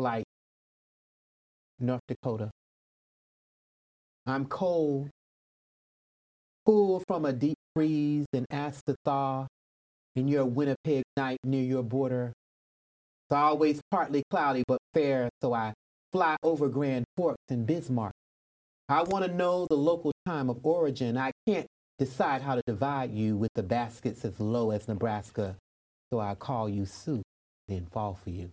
flight, North Dakota. I'm cold, pulled from a deep freeze and asked to thaw in your Winnipeg night near your border. It's always partly cloudy but fair, so I fly over Grand Forks and Bismarck. I want to know the local time of origin. I can't decide how to divide you with the baskets as low as Nebraska, so I call you Sue, then fall for you.